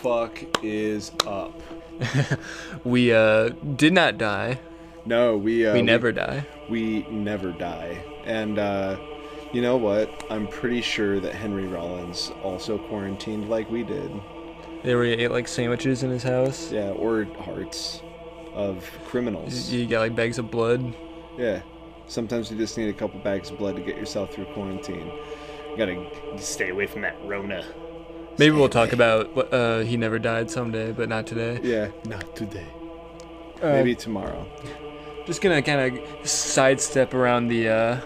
the fuck is up? we uh, did not die. No, we uh, we never die. We never die. And uh, you know what? I'm pretty sure that Henry Rollins also quarantined like we did. They were ate like sandwiches in his house. Yeah, or hearts of criminals. You got like bags of blood. Yeah. Sometimes you just need a couple bags of blood to get yourself through quarantine. You gotta stay away from that Rona. Maybe we'll talk about uh, he never died someday, but not today. Yeah, not today. Maybe tomorrow. Just gonna kind of sidestep around the uh,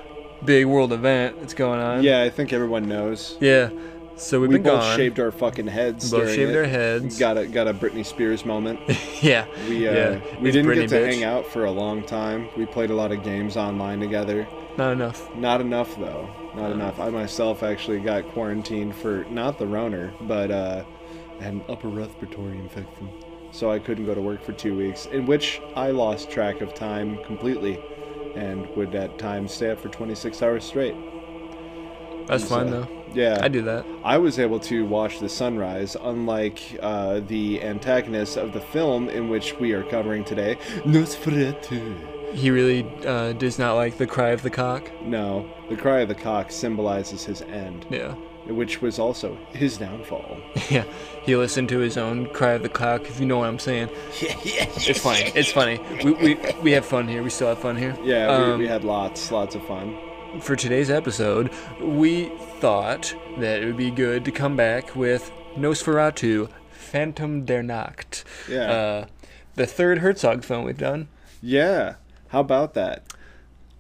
big world event that's going on. Yeah, I think everyone knows. Yeah. So we've we been both gone. shaved our fucking heads. both shaved it. our heads. Got a got a Britney Spears moment. yeah. We uh, yeah. we It's didn't Britney get to bitch. hang out for a long time. We played a lot of games online together. Not enough. Not enough though. Not enough. I myself actually got quarantined for not the Roner, but uh, an upper respiratory infection. So I couldn't go to work for two weeks, in which I lost track of time completely, and would at times stay up for 26 hours straight. That's So, fun though. Yeah, I do that. I was able to watch the sunrise, unlike uh, the antagonist of the film in which we are covering today, Nosferatu. He really uh, does not like the cry of the cock. No, the cry of the cock symbolizes his end, Yeah. which was also his downfall. Yeah. He listened to his own cry of the cock, if you know what I'm saying. It's funny. It's funny. We, we, we have fun here. We still have fun here. Yeah, Um, we, we had lots, lots of fun. for today's episode, we thought that it would be good to come back with Nosferatu, Phantom der Nacht. Yeah. Uh, the third Herzog film we've done. Yeah, how about that?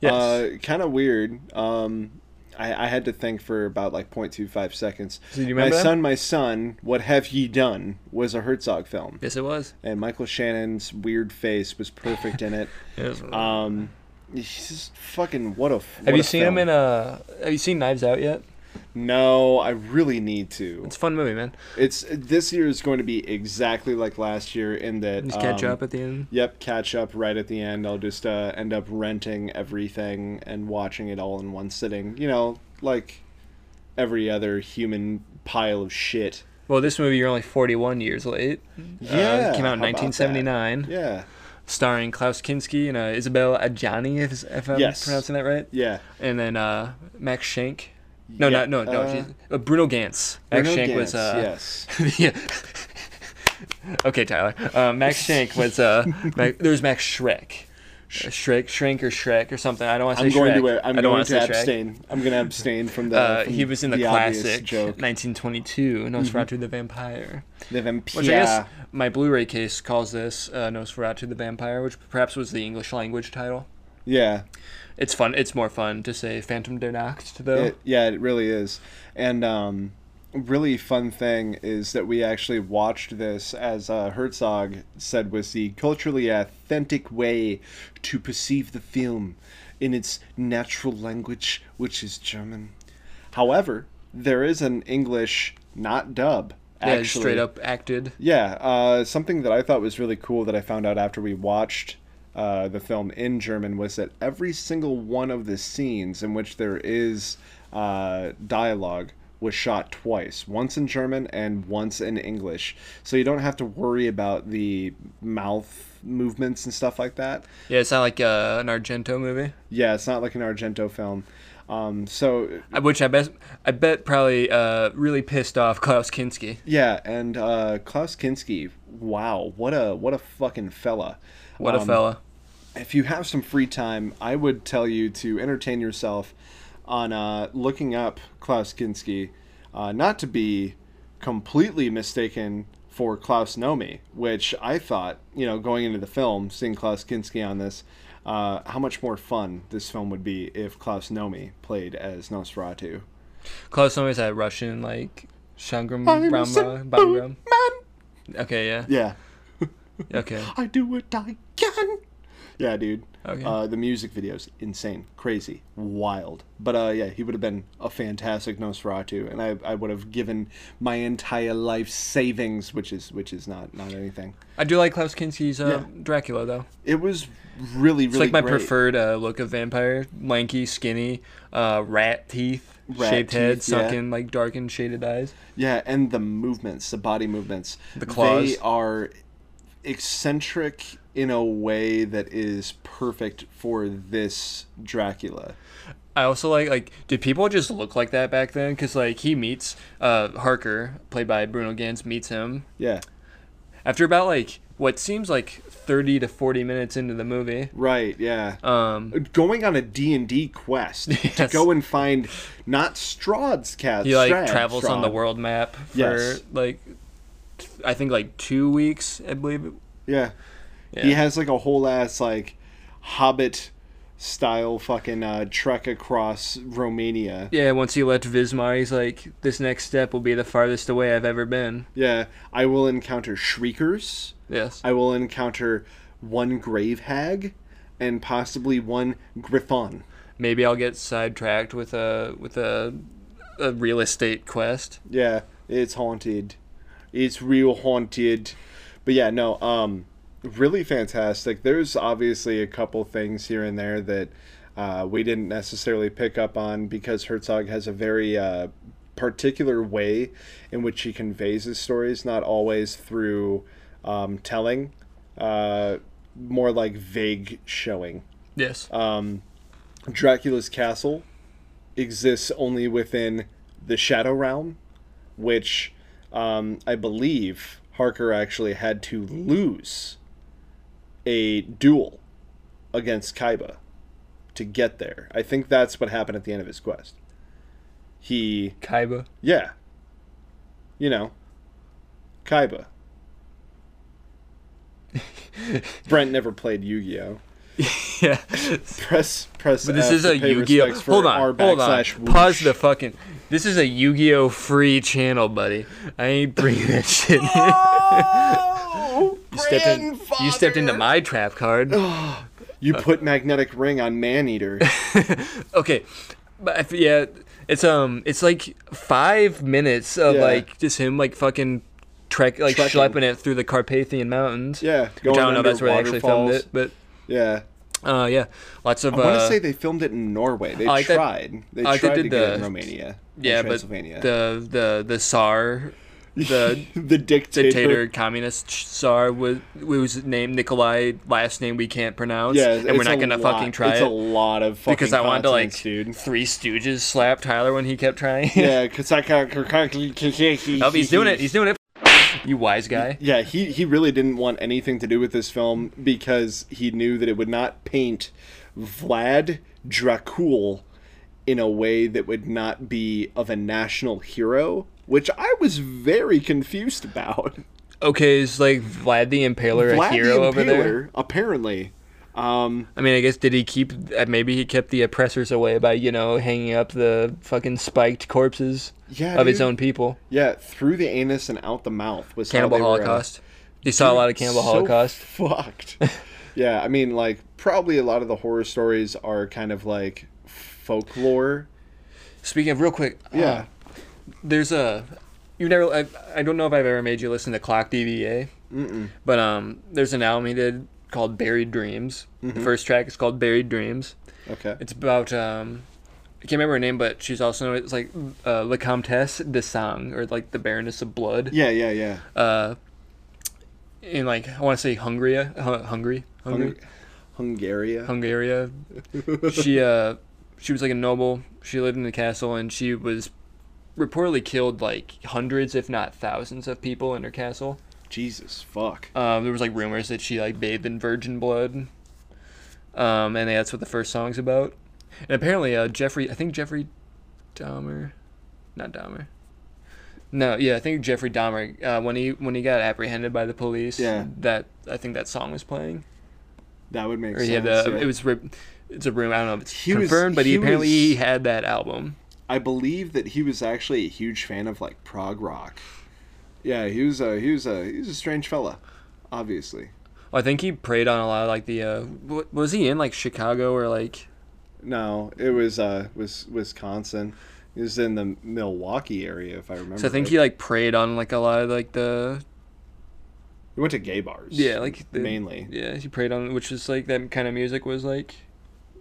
Yes. Uh, kind of weird. Um, I, I had to think for about like 0.25 seconds. So you my remember that? son, my son, what have ye done? Was a Herzog film. yes, it was. and Michael Shannon's weird face was perfect in it. Yes. Um, he's just fucking what a. have you a seen film. him in uh Have you seen Knives Out yet? No, I really need to. It's a fun movie, man. It's this year is going to be exactly like last year in that. Just catch um, up at the end. Yep, catch up right at the end. I'll just uh, end up renting everything and watching it all in one sitting. You know, like every other human pile of shit. Well, this movie you're only 41 years late. Yeah, uh, came out in 1979, Yeah, starring Klaus Kinski and uh, Isabelle Adjani, if, if I'm Yes. pronouncing that right. yeah. and then uh, Max Shank. No, Yeah, no, no, no. uh, uh, Bruno Ganz. Max Bruno Shank was. Uh, yes. yeah. okay, Tyler. Uh, Max Shank was. Uh, Mac, there was Max Shrek. Uh, Shrek, Shrink, or Shrek, or something. I don't want to say. I'm going Shrek. to. I'm I going to say Shrek. abstain. I'm going to abstain from the. Uh, from he was in the, obvious classic joke. 1922 Nosferatu Mm-hmm. the Vampire, The vampire. which I guess my Blu-ray case calls this uh, Nosferatu the Vampire, which perhaps was the English language title. Yeah, It's fun. It's more fun to say Phantom der Nacht though. it, yeah, it really is. And um, really fun thing is that we actually watched this as uh, Herzog said was the culturally authentic way to perceive the film in its natural language, which is German. However, there is an English not dub. yeah, Actually, straight up acted. Yeah, uh, something that I thought was really cool that I found out after we watched uh, the film in German was that every single one of the scenes in which there is uh, dialogue was shot twice once in German and once in English. So you don't have to worry about the mouth movements and stuff like that. Yeah, it's not like uh, an Argento movie. Yeah, it's not like an Argento film. Um, so Uh, Which I bet I bet probably uh, really pissed off Klaus Kinski. yeah, and uh, Klaus Kinski, wow, what a what a fucking fella. What a Um, fella. If you have some free time, I would tell you to entertain yourself on uh, looking up Klaus Kinski, uh, not to be completely mistaken for Klaus Nomi, which I thought, you know, going into the film, seeing Klaus Kinski on this, uh, how much more fun this film would be if Klaus Nomi played as Nosferatu. Klaus Nomi is that Russian like Shangram I'm a Bagram. Okay, yeah. Yeah, Okay. I do what I can. Yeah, dude. Okay. Uh, the music video's insane, crazy, wild. But uh, yeah, he would have been a fantastic Nosferatu, and I, I would have given my entire life savings, which is which is not not anything. I do like Klaus Kinski's uh, Yeah. Dracula though. It was really really It's like my great. preferred uh, look of vampire: lanky, skinny, uh, rat teeth. rat shaved head, teeth, yeah. sunken, like darkened, shaded eyes. Yeah, and the movements, the body movements. The claws. They are eccentric in a way that is perfect for this Dracula. I also like like did people just look like that back then? Because like he meets uh Harker, played by Bruno Ganz, meets him Yeah. after about like what seems like thirty to forty minutes into the movie. Right, yeah. Um, Going on a D&D quest to go and find not Strahd's cat. he like Strahd, travels on the world map for Yes. like I think like two weeks, I believe. Yeah. Yeah. He has like a whole ass like Hobbit style fucking uh, trek across Romania. Yeah, once he left Wismar, he's like, this next step will be the farthest away I've ever been. Yeah, I will encounter shriekers. Yes. I will encounter one grave hag and possibly one griffon. Maybe I'll get sidetracked with a with a a real estate quest. Yeah, it's haunted. It's real haunted. But yeah, no, um really fantastic. There's obviously a couple things here and there that uh, we didn't necessarily pick up on because Herzog has a very uh, particular way in which he conveys his stories, not always through um, telling, uh, more like vague showing. Yes. Um, Dracula's castle exists only within the Shadow Realm, which um, I believe Harker actually had to lose a duel against Kaiba to get there. I think that's what happened at the end of his quest. He, Kaiba. yeah, you know, Kaiba. Brent never played Yu-Gi-Oh. yeah. Press, press. But this F is a Yu-Gi-Oh. Hold on, hold on. Pause the fucking. This is a Yu-Gi-Oh free channel, buddy. I ain't bringing that shit. Ah! You stepped in. You stepped into my trap card. You put magnetic ring on Maneater. okay, but if, yeah, it's um, it's like five minutes of Yeah. like just him like fucking trek like Trekking. schlepping it through the Carpathian Mountains. Yeah, Which I don't know. That's where they actually filmed it, but Yeah, uh, yeah, lots of. I want uh, to say they filmed it in Norway. They I that- tried. They like they tried to did get in Romania. yeah, but Transylvania. the the the Tsar, the the dictator. dictator communist czar was whose name Nikolai last name we can't pronounce. Yeah, and we're it's not gonna lot- fucking try it's it a lot of fucking because I wanted to like dude. Three Stooges slap Tyler when he kept trying. Yeah, because I can't. oh, he's doing it. He's doing it. You wise guy. Yeah, he, he really didn't want anything to do with this film because he knew that it would not paint Vlad Dracul in a way that would not be of a national hero, which I was very confused about. Okay, is like Vlad the Impaler Vlad a hero the over there? Apparently. Um, I mean, I guess did he keep? uh, Maybe he kept the oppressors away by you know hanging up the fucking spiked corpses yeah, of his own people. Yeah, through the anus and out the mouth was Cannibal they were, uh, Holocaust. You saw a lot of Cannibal so Holocaust. Fucked. yeah, I mean, like probably a lot of the horror stories are kind of like folklore. Speaking of real quick, uh, Yeah. There's a you never. I, I don't know if I've ever made you listen to Clock DVA, Mm-mm. but um, there's an album he did called Buried Dreams. The Mhm. first track is called Buried Dreams. Okay. It's about um, I can't remember her name, but she's also known it's like uh, La Comtesse de Sang or like the Baroness of Blood. Yeah, yeah, yeah. Uh, in like I want to say Hungary, Hu- Hungary, Hungary, Hung- Hungaria. Hungaria. she uh, she was like a noble. She lived in the castle, and she was reportedly killed like hundreds, if not thousands, of people in her castle. Jesus, fuck. Um, there was like rumors that she like bathed in virgin blood. Um, and that's what the first song's about. And apparently, uh, Jeffrey, I think Jeffrey Dahmer, not Dahmer. No, yeah, I think Jeffrey Dahmer. Uh, when he when he got apprehended by the police, Yeah. that I think that song was playing. That would make Or he sense. had uh, yeah. it was it's a rumor. I don't know if it's He was- confirmed, but he, he apparently was- he had that album. I believe that he was actually a huge fan of like prog rock. Yeah, he was a he was a he was a strange fella, obviously. Well, I think he preyed on a lot of like the. Uh, was he in like Chicago or like? No, it was uh was Wisconsin. He was in the Milwaukee area, if I remember. So I think right. he like preyed on like a lot of like the he went to gay bars. Yeah, like the, mainly. Yeah, he preyed on, which is like that kind of music was like.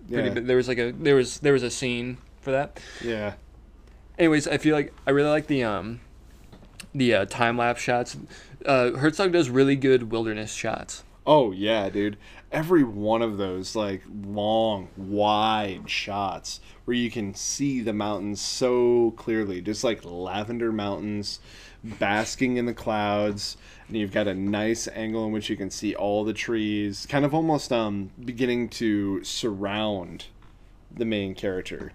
Pretty, Yeah. There was like a there was there was a scene for that. yeah. anyways, I feel like I really like the um, the uh, time lapse shots. Uh, Herzog does really good wilderness shots. Oh yeah, dude. Every one of those like long, wide shots where you can see the mountains so clearly, just like lavender mountains basking in the clouds, and you've got a nice angle in which you can see all the trees, kind of almost um beginning to surround the main character.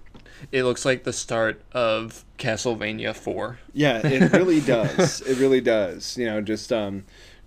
It looks like the start of Castlevania Four. Yeah, it really does. It really does. You know, just um,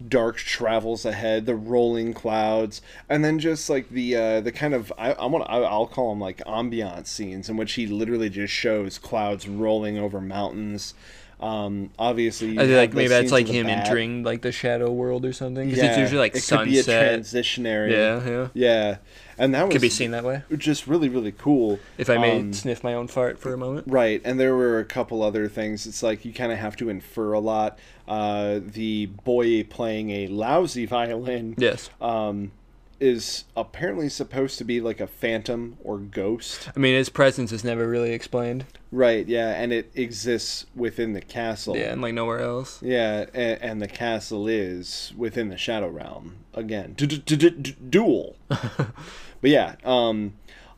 dark travels ahead, the rolling clouds, and then just like the uh, the kind of I I want I, I'll call them like ambiance scenes in which he literally just shows clouds rolling over mountains. Um, obviously, you I have like maybe that's like him bat. entering like the shadow world or something. Because Yeah, it's usually like it could be a sunset. transitionary. Yeah, yeah. yeah, and that was Could be seen that way. just really really cool. If I may Um, sniff my own fart for a moment. Right, and there were a couple other things. It's like you kind of have to infer a lot. Uh, the boy playing a lousy violin Yes. um, is apparently supposed to be like a phantom or ghost. I mean, his presence is never really explained. Right, yeah, and it exists within the castle. Yeah, and like nowhere else. Yeah, and, and the castle is within the Shadow Realm. Again, du- du- du- du- duel. but yeah, um,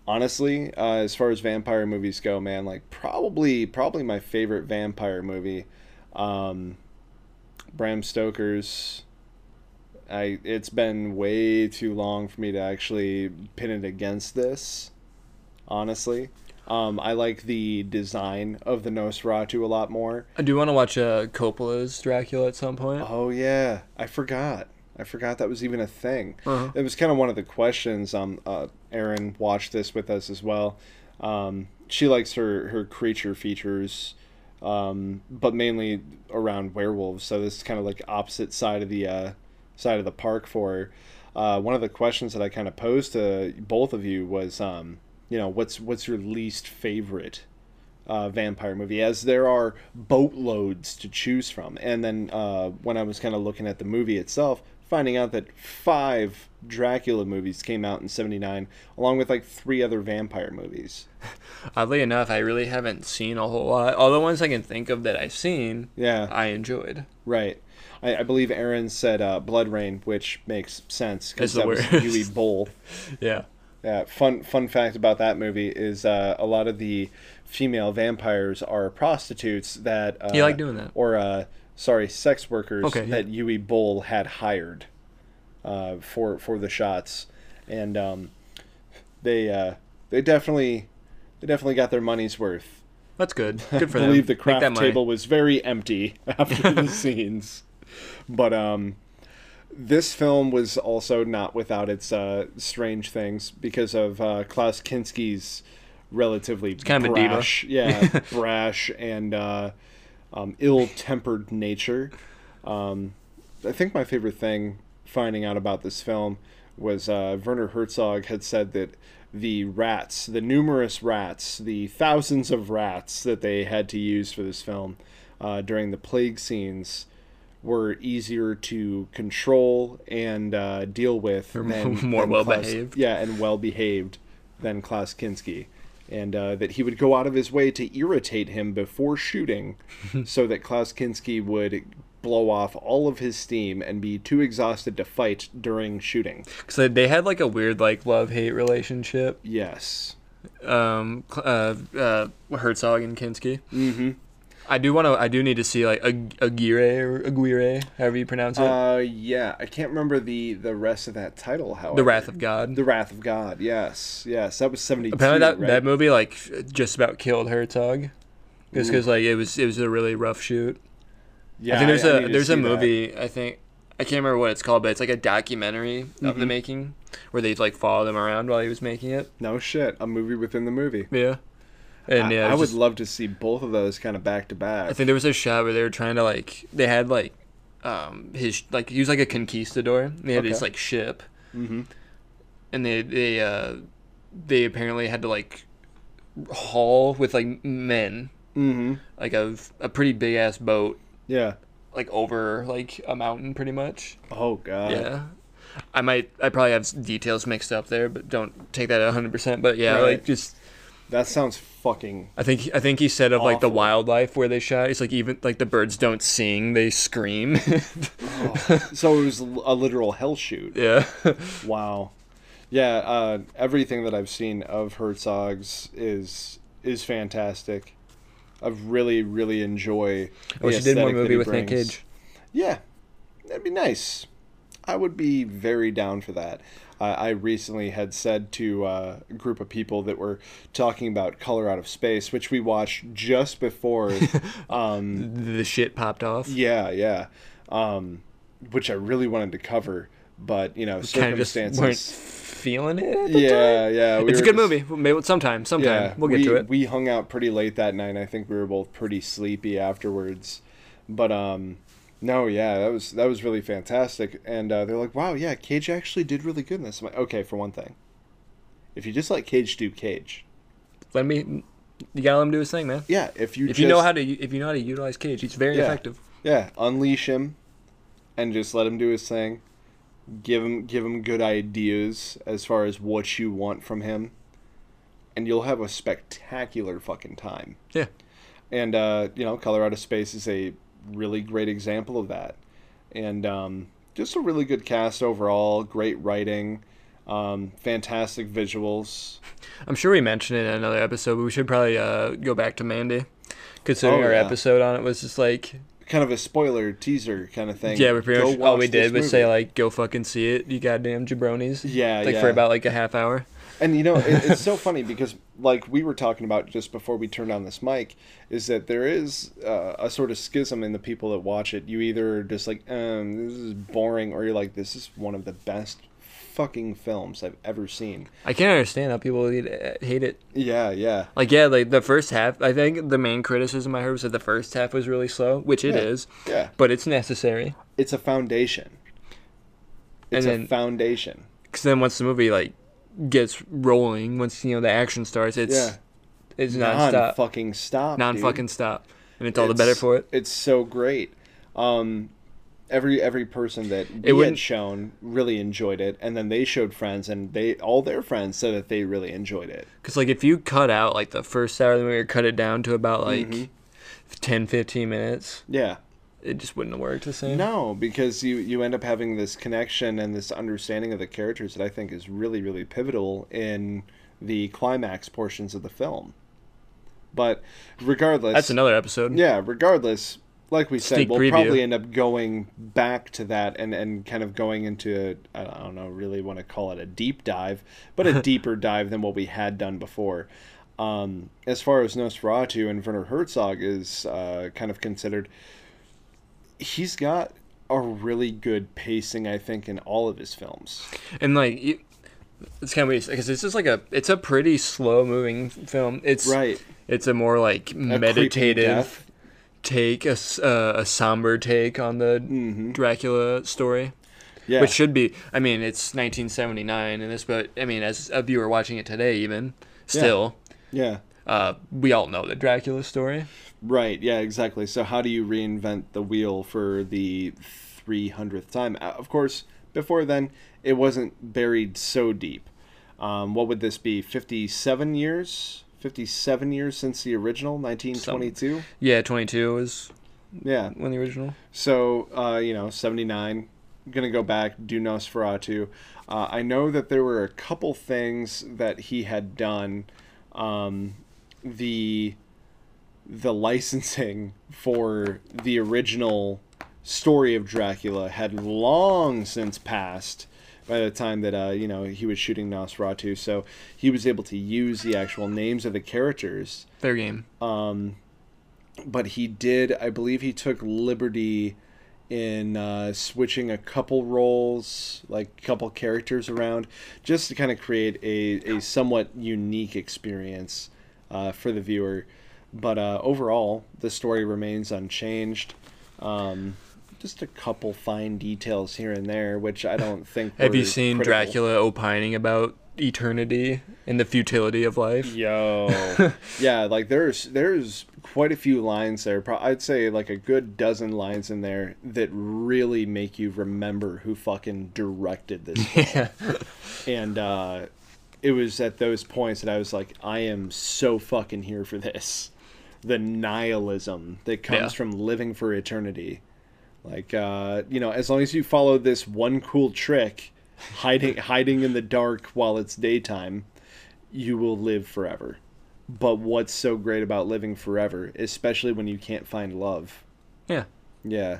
honestly, uh, as far as vampire movies go, man, like probably probably my favorite vampire movie, um, Bram Stoker's. I it's been way too long for me to actually pin it against this. Honestly, um, I like the design of the Nosferatu a lot more. I do want to watch uh, Coppola's Dracula at some point. Oh yeah, I forgot. I forgot that was even a thing. Uh-huh. It was kind of one of the questions. Um, uh, Erin watched this with us as well. Um, she likes her her creature features, um, but mainly around werewolves. So this is kind of like opposite side of the uh, side of the park for her. Uh, one of the questions that I kind of posed to both of you was, um, you know, what's what's your least favorite uh, vampire movie, as there are boatloads to choose from. And then uh, when I was kind of looking at the movie itself, finding out that five Dracula movies came out in '79, along with like three other vampire movies. Oddly enough, I really haven't seen a whole lot. All the ones I can think of that I've seen, Yeah, I enjoyed. right. I, I believe Erin said uh, BloodRayne, which makes sense because that was worst. Uwe Boll. Yeah. Yeah, fun fun fact about that movie is uh, a lot of the female vampires are prostitutes that uh, You like doing that. or uh, sorry, sex workers Okay, that Uwe Boll had hired uh, for for the shots, and um, they uh, they definitely they definitely got their money's worth. That's good. Good for I them. believe the craft table was very empty after the scenes, but um, this film was also not without its uh, strange things because of uh, Klaus Kinski's relatively kind of a diva. brash, yeah, brash and uh, um, ill-tempered nature. Um, I think my favorite thing finding out about this film was uh, Werner Herzog had said that the rats, the numerous rats, the thousands of rats that they had to use for this film uh, during the plague scenes were easier to control and uh, deal with than more than well Klaus- behaved. Yeah, and well behaved than Klaus Kinski. And uh, that he would go out of his way to irritate him before shooting so that Klaus Kinski would blow off all of his steam and be too exhausted to fight during shooting. Because they had like a weird like love hate relationship. Yes. Um, uh, uh, Herzog and Kinski. Mm-hmm. I do want to. I do need to see like Ag- Aguirre or Aguirre, however you pronounce it. Uh, yeah, I can't remember the the rest of that title. However, the Wrath of God. the Wrath of God. Yes, yes, that was seventy. Apparently that right? that movie like just about killed Herzog. Just because like it was it was a really rough shoot. yeah, I think there's I a need there's a see that. movie I think I can't remember what it's called, but it's like a documentary of the Mhm. making where they like follow them around while he was making it. No shit, a movie within the movie. Yeah. And I, yeah, I it's would just- love to see both of those kind of back to back. I think there was a shot where they were trying to like they had like um his like he was like a conquistador. And they had Okay. like ship Mm-hmm. and they they uh they apparently had to like haul with like men Mm-hmm. like a a pretty big ass boat Yeah. like over like a mountain pretty much. Oh god. yeah. I might I probably have details mixed up there, but don't take that at 100%, but yeah, Right. like just That sounds fucking. I think I think he said of like the Awful. wildlife where they shot. It's like even like the birds don't sing; they scream. So it was a literal hell shoot. yeah. Wow. Yeah, uh, everything that I've seen of Herzog's is is fantastic. I really, really enjoy. I wish he did more movie with Nick. Cage. Yeah, that'd be nice. I would be very down for that. I I recently had said to uh, a group of people that were talking about Color Out of Space, which we watched just before. um, The shit popped off. yeah, yeah. Um, which I really wanted to cover, but you know, Kind of circumstances. feeling it. yeah, time. yeah. we it's a good just- movie. Maybe sometime, sometime Yeah, we'll get we, to it. We hung out pretty late that night. I think we were both pretty sleepy afterwards. But um, no, yeah, that was that was really fantastic. And uh, they're like, "Wow, yeah, Cage actually did really good in this." I'm like, okay, for one thing, if you just let Cage do Cage, Let me. You gotta let him do his thing, man. yeah, if you If you know how to, if you know how to utilize Cage, he's very Yeah. effective. yeah, unleash him, and just let him do his thing. Give him give him good ideas as far as what you want from him, and you'll have a spectacular fucking time. Yeah. and uh, you know Color Out of Space is a really great example of that and um, just a really good cast overall great writing um, fantastic visuals I'm sure we mentioned it in another episode, but we should probably uh, go back to Mandy, considering Oh, our yeah. episode on it was just like, kind of a spoiler teaser kind of thing yeah, we pretty Go much all we did was say like, go fucking see it, you goddamn jabronis. yeah Like yeah. for about like a half hour. And you know it, it's so funny because like we were talking about just before we turned on this mic is that there is uh, a sort of schism in the people that watch it you either just like um this is boring or you're like this is one of the best fucking films i've ever seen I can't understand how people hate hate it. yeah yeah Like yeah, like the first half. I think the main criticism I heard was that the first half was really slow, which it Yeah. is, yeah but it's necessary. it's a foundation. It's And a foundation. Because then once the movie like gets rolling, once you know the action starts, it's Yeah. it's Non nonstop, fucking stop. non fucking stop, and it's all the better for it. It's so great. Um, every every person that we It had shown really enjoyed it, and then they showed friends, and they all their friends said that they really enjoyed it. Because like if you cut out like the first hour of the movie, or cut it down to about like Mhm. 10, 15 minutes, Yeah. It just wouldn't have worked the same. No, because you you end up having this connection and this understanding of the characters that I think is really really pivotal in the climax portions of the film. But regardless, That's another episode. Yeah, regardless, like we said, we'll preview. probably end up going back to that and, and kind of going into, I don't know, really want to call it a deep dive, but a deeper dive than what we had done before. Um, as far as Nosferatu and Werner Herzog is uh, kind of considered, he's got a really good pacing, I think, in all of his films. And like it's kind of weird because this is like a it's a pretty slow moving film. It's Right. It's a more like A meditative take, a, uh, a somber take on the Mhm. Dracula story. Yeah. Which should be, I mean, it's 1979 in this, but I mean, as a viewer watching it today, even still, yeah. uh, we all know the Dracula story. Right, yeah, exactly. So how do you reinvent the wheel for the 300th time? Uh, Of course, before then, it wasn't buried so deep. Um, what would this be? 57 years? 57 years since the original, 1922? Yeah, 22 was Yeah. when the original. So, uh, you know, 79. Gonna go back, do Nosferatu. Uh, I know that there were a couple things that he had done. Um, the the licensing for the original story of Dracula had long since passed by the time that uh, you know he was shooting Nosferatu. So he was able to use the actual names of the characters Fair game. um, but he did, I believe he took liberty in uh, switching a couple roles, like a couple characters around, just to kind of create a, a somewhat unique experience uh, for the viewer. But uh, overall, the story remains unchanged. Um, just a couple fine details here and there, which I don't think. Have you seen critical. Dracula opining about eternity and the futility of life? Yo, yeah, like there's there's quite a few lines there. I'd say like a good dozen lines in there that really make you remember who fucking directed this, Yeah. and uh, it was at those points that I was like, I am so fucking here for this. The nihilism that comes Yeah. from living for eternity. Like, uh, you know, as long as you follow this one cool trick, hiding hiding in the dark while it's daytime, you will live forever. But what's so great about living forever, especially when you can't find love? Yeah. Yeah.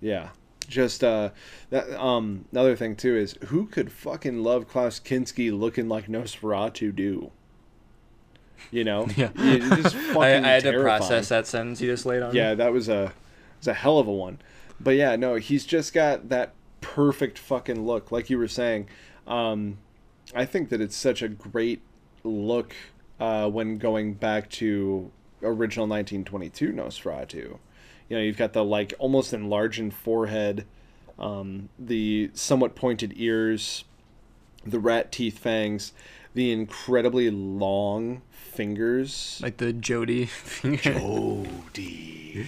Yeah. Just uh that um another thing too is who could fucking love Klaus Kinski looking like Nosferatu do? You know? Yeah. It's just fucking I, I had to process that sentence you just laid on. me. Yeah, that was a was a hell of a one. But yeah, no, he's just got that perfect fucking look, like you were saying. Um, I think that it's such a great look uh, when going back to original 1922 Nosferatu. You know, you've got the like almost enlarged forehead, um, the somewhat pointed ears, the rat teeth fangs, the incredibly long fingers. Like the Jody finger. Odie.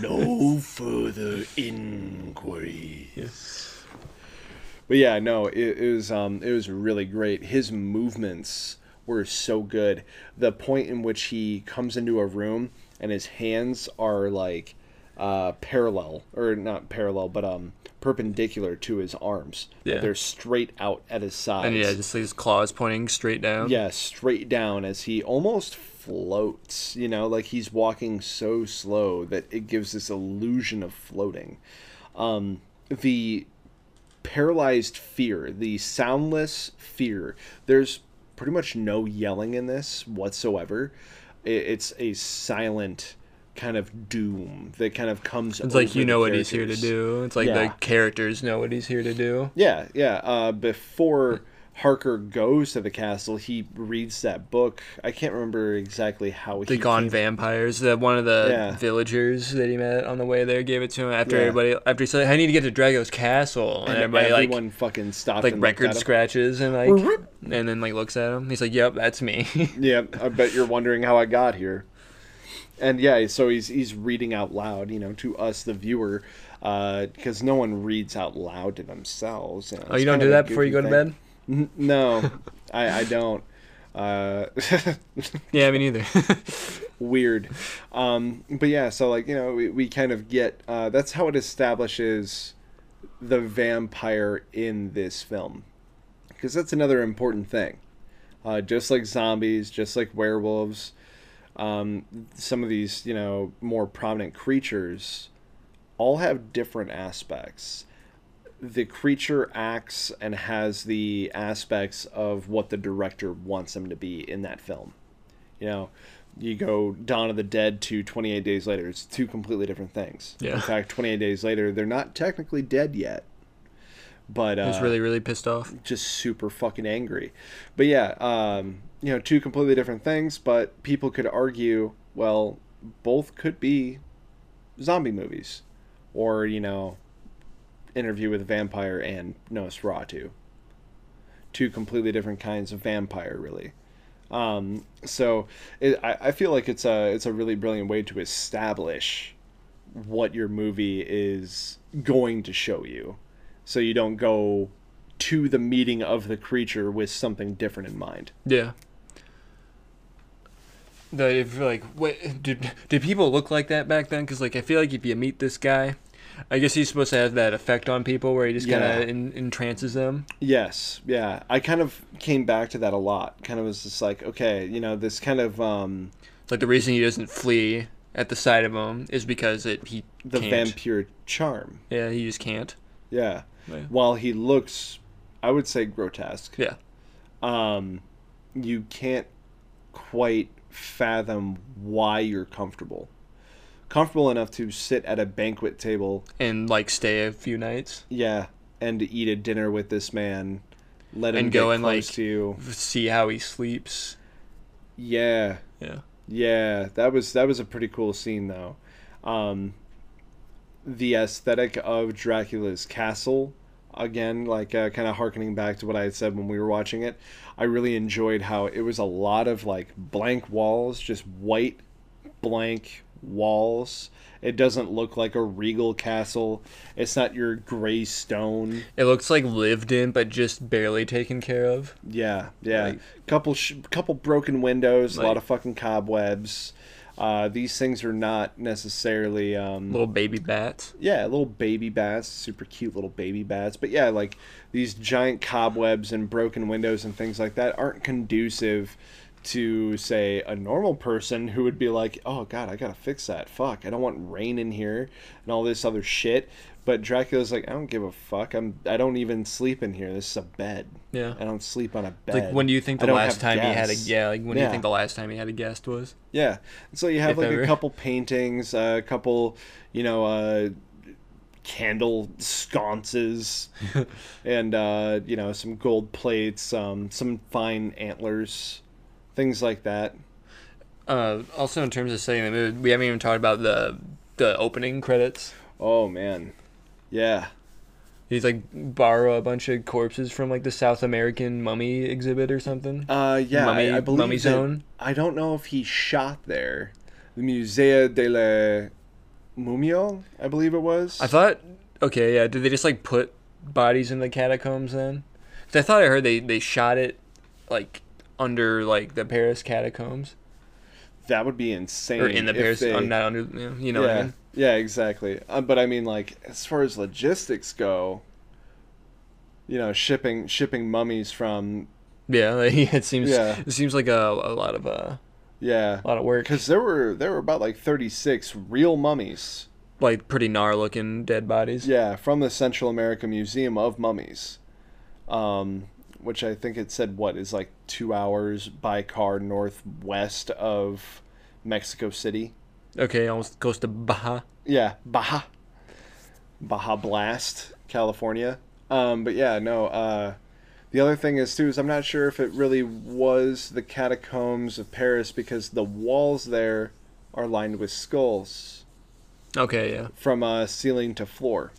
no further inquiry. But yeah, no, it, it was um, it was really great. His movements were so good. The point in which he comes into a room and his hands are like uh, parallel, or not parallel, but um, perpendicular to his arms. Yeah. they're straight out at his sides. And yeah, just his claws pointing straight down. Yeah, straight down as he almost floats, you know, like he's walking so slow that it gives this illusion of floating. Um, the paralyzed fear, the soundless fear, there's pretty much no yelling in this whatsoever. It's a silent kind of doom that kind of comes It's like you know what he's here to do. It's like Yeah. the characters know what he's here to do. Yeah, yeah. Uh, before Harker goes to the castle, he reads that book. I can't remember exactly how The he Gone came- Vampires. That one of the Yeah. villagers that he met on the way there gave it to him after Yeah. everybody after he said I need to get to Drago's castle and, and everybody everyone like fucking stopped like and record scratches and like and then like looks at him. He's like, "Yep, that's me." Yeah, I bet you're wondering how I got here. And yeah, so he's he's reading out loud, you know, to us the viewer, because no one reads out loud to themselves. You know, oh, you don't do that before you go goofy to thing. bed? N- No, I, I don't. Uh, Yeah, me neither. weird. Um, but yeah, so like you know, we, we kind of get uh, that's how it establishes the vampire in this film, because that's another important thing. Uh, just like zombies, just like werewolves, um, some of these you know more prominent creatures all have different aspects. The creature acts and has the aspects of what the director wants them to be in that film. You know, you go Dawn of the Dead to 28 Days Later. It's two completely different things. Yeah. In fact, 28 Days Later, they're not technically dead yet. But uh, was really really pissed off. just super fucking angry. But yeah, um, you know, two completely different things, but people could argue, well, both could be zombie movies. Or, you know, Interview with a Vampire and Nosferatu. Two completely different kinds of vampire, really. Um, so it, I, I feel like it's a it's a really brilliant way to establish what your movie is going to show you so you don't go to the meeting of the creature with something different in mind. Yeah. The if like what did did people look like that back then? Because like I feel like if you meet this guy, I guess he's supposed to have that effect on people where he just kind Yeah. of en- entrances them. Yes, yeah. I kind of came back to that a lot. Kind of was just like, okay, you know, this kind of um Like the reason he doesn't flee at the sight of him is because it he the can't. vampire charm. Yeah, he just can't. Yeah. Yeah. While he looks I would say grotesque. Yeah. Um you can't quite fathom why you're comfortable. Comfortable enough to sit at a banquet table And like stay a few nights, Yeah, and to eat a dinner with this man, let him And go and, close like- to you. see how he sleeps. Yeah, Yeah. yeah, that was that was a pretty cool scene though. Um, the aesthetic of Dracula's castle, again, like uh, kind of harkening back to what I had said when we were watching it. I really enjoyed how it was a lot of like blank walls, just white, blank walls. It doesn't look like a regal castle. It's not your gray stone. It looks like lived in, but just barely taken care of. Yeah, yeah. Like- couple sh- couple broken windows, a lot of fucking cobwebs. Uh, these things are not necessarily um, Little baby bats. yeah, little baby bats, super cute little baby bats. But yeah, like these giant cobwebs and broken windows and things like that aren't conducive to say a normal person who would be like, "Oh god, I got to fix that. Fuck. I don't want rain in here and all this other shit." But Dracula's like, "I don't give a fuck. I'm I don't even sleep in here. This is a bed. Yeah. I don't sleep on a bed." Like when do you think the last time he had a yeah? Like when do you think the last time he had a guest was? Yeah. And so you have If like ever. a couple paintings, a couple, you know, uh, candle sconces, and uh, you know some gold plates, um, some fine antlers, things like that. Uh, also, in terms of setting the mood, we haven't even talked about the the opening credits. Oh man, yeah, He's like borrow a bunch of corpses from like the South American mummy exhibit or something. uh, yeah. Mummy- I, I believe Mummy Zone? I don't know if he shot there. The Museo de la Mumio, I believe it was. I thought, okay, yeah. Did they just like put bodies in the catacombs then? 'Cause I thought I heard they they shot it like under like the Paris catacombs that would be insane. or in the Paris, they- uh, not under. You know, you know yeah, what I mean? Yeah, exactly. Uh, but I mean, like as far as logistics go, you know, shipping shipping mummies from Yeah, like, it seems. Yeah. It seems like a, a lot of uh, yeah, a lot of work. because there were there were about like thirty six real mummies. Like pretty gnar looking dead bodies. Yeah, from the Central America Museum of Mummies, um, which I think it said what is like two hours by car northwest of Mexico City. Okay, almost close to Baja. Yeah, Baja. Baja Blast, California. Um, but yeah, no. Uh, the other thing is too is I'm not sure if it really was the catacombs of Paris because the walls there are lined with skulls Okay, yeah. from uh, ceiling to floor,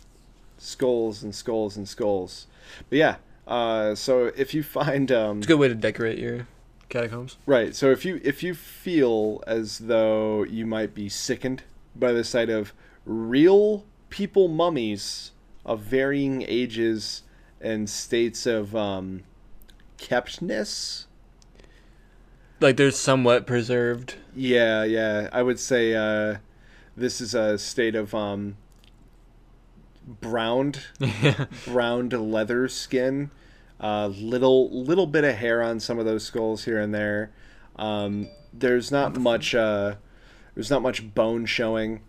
skulls and skulls and skulls. But yeah, uh, so if you find um, It's a good way to decorate your catacombs. Right. So if you if you feel as though you might be sickened by the sight of real people mummies of varying ages and states of um, keptness, Like they're somewhat preserved. yeah, yeah, I would say uh, this is a state of um, browned browned leather skin. Uh, little little bit of hair on some of those skulls here and there. Um, there's not much. Uh, there's not much bone showing.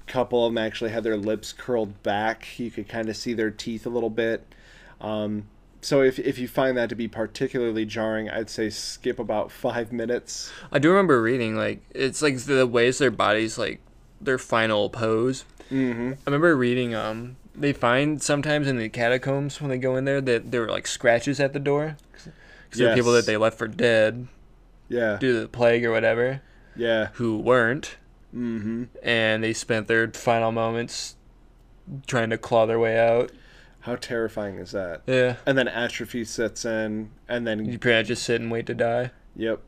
A couple of them actually had their lips curled back. You could kind of see their teeth a little bit. Um, so if if you find that to be particularly jarring, I'd say skip about five minutes. I do remember reading like it's like the ways their bodies like their final pose. Mm-hmm. I remember reading um they find sometimes in the catacombs when they go in there that there were like scratches at the door because there were people that they left for dead Yeah. due to the plague or whatever Yeah. who weren't Mm-hmm. and they spent their final moments trying to claw their way out. How terrifying is that? Yeah. And then atrophy sets in, and then You pretty much just sit and wait to die. yep,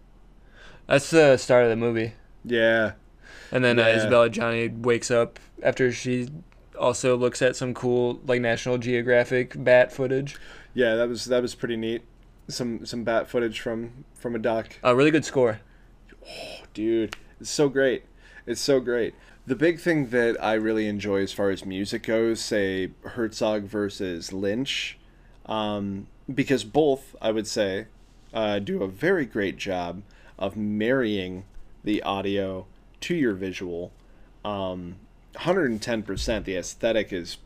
That's the start of the movie. yeah, And then uh, Isabelle Adjani wakes up after she also looks at some cool like National Geographic bat footage. yeah. That was that was pretty neat. Some some bat footage from from a doc. A really good score. Oh, dude it's so great it's so great the big thing that i really enjoy as far as music goes say herzog versus lynch um, because both i would say uh, do a very great job of marrying the audio to your visual um, 110% the aesthetic is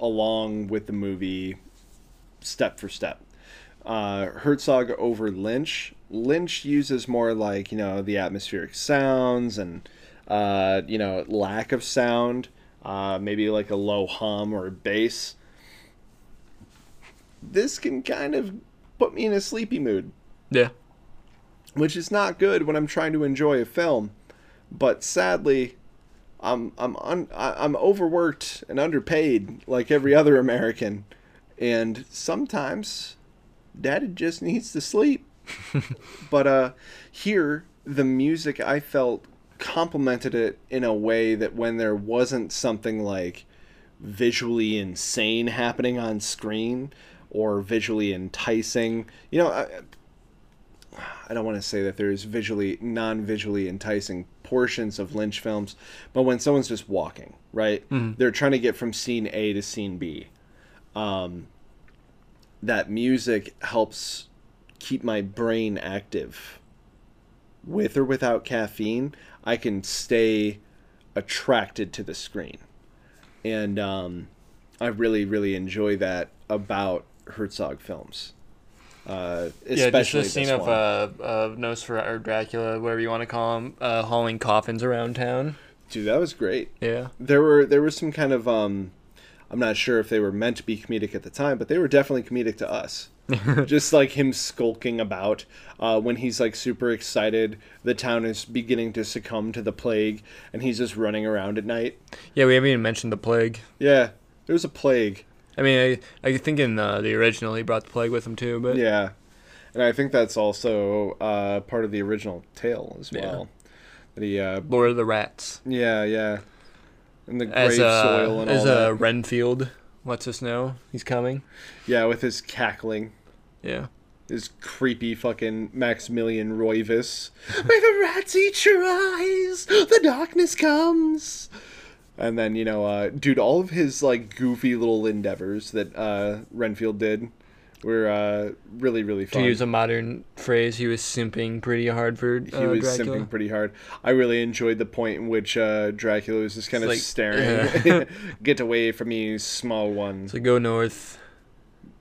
along with the movie step for step uh, Herzog over Lynch. Lynch uses more like you know the atmospheric sounds and uh, you know lack of sound, uh, maybe like a low hum or bass. This can kind of put me in a sleepy mood, Yeah. which is not good when I'm trying to enjoy a film. But sadly, I'm I'm un, I'm overworked and underpaid like every other American, and sometimes daddy just needs to sleep. but uh here the music I felt complemented it in a way that when there wasn't something like visually insane happening on screen or visually enticing, you know, I, I don't want to say that there's visually non-visually enticing portions of Lynch films, but when someone's just walking, right? They're trying to get from scene A to scene B. Um, that music helps keep my brain active. With or without caffeine, I can stay attracted to the screen. And um, I really, really enjoy that about Herzog films. Uh, Yeah, just especially the scene of uh, of Nosferatu or Dracula, whatever you want to call him, uh, hauling coffins around town. Dude, that was great. Yeah. There were there was some kind of um, I'm not sure if they were meant to be comedic at the time, but they were definitely comedic to us. just like him skulking about uh, when he's like super excited the town is beginning to succumb to the plague and he's just running around at night Yeah, we haven't even mentioned the plague. yeah there's a plague I mean, I, I think in uh, the original he brought the plague with him too, but yeah and i think that's also uh, part of the original tale as well that he uh, Lord of the Rats. yeah yeah and the As grave uh, soil and as all uh, that Renfield lets us know he's coming. yeah with his cackling Yeah. his creepy fucking Maximilian Roivus. May the rats eat your eyes. The darkness comes. And then you know, uh, dude, all of his like goofy little endeavors that uh, Renfield did were uh, really really fun. To use a modern phrase, he was simping pretty hard for uh, he was Dracula. simping pretty hard. I really enjoyed the point in which uh, Dracula was just kind of like, staring. Get away from me, small one. So go north.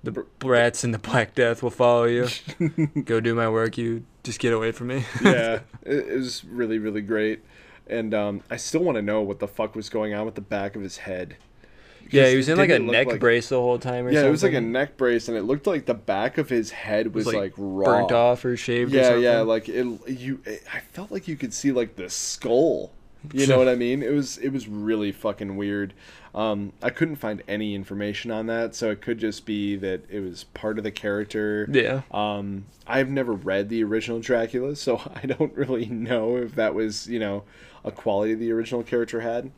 The rats and the Black Death will follow you. go do my work. You just get away from me. yeah, it, it was really really great. And um, I still want to know what the fuck was going on with the back of his head. yeah, he was in like a didn't it look neck like- brace the whole time. Or Yeah, something. it was like a neck brace, and it looked like the back of his head It was, like, raw, burnt off or shaved. or Yeah, something. yeah, like it. You, it, I felt like you could see like the skull. You know what I mean? It was it was really fucking weird. Um, I couldn't find any information on that, so it could just be that it was part of the character. yeah. Um, I've never read the original Dracula, so I don't really know if that was, you know, a quality the original character had.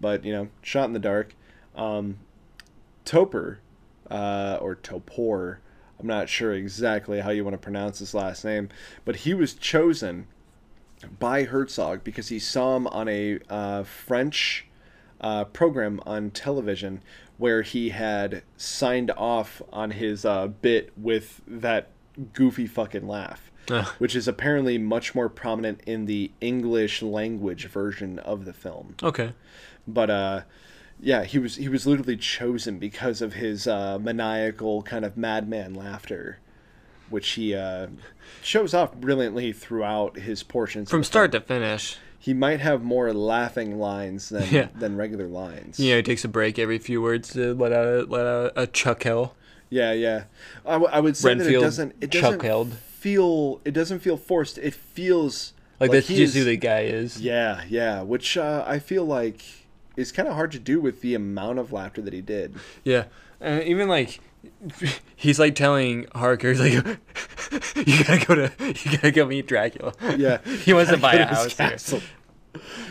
But, you know, shot in the dark. Um, Toper, uh, or Topor, I'm not sure exactly how you want to pronounce his last name, but he was chosen by Herzog because he saw him on a uh, French uh, program on television where he had signed off on his uh, bit with that goofy fucking laugh, Ugh. which is apparently much more prominent in the English language version of the film. Okay. But uh, yeah, he was he was literally chosen because of his uh, maniacal kind of madman laughter, which he uh, shows off brilliantly throughout his portions. From start to finish. he might have more laughing lines than Yeah. than regular lines. Know, he takes a break every few words to let out a, let out a chuckle. yeah, yeah. I, w- I would say that it doesn't it doesn't chuckled. feel it doesn't feel forced. It feels Like, that's he just who the guy is. Yeah, yeah. Which uh, I feel like is kind of hard to do with the amount of laughter that he did. Yeah. And even like he's like telling Harker, he's like, "You gotta go to, you gotta go meet Dracula." Yeah, he wants to buy a house. here. castle.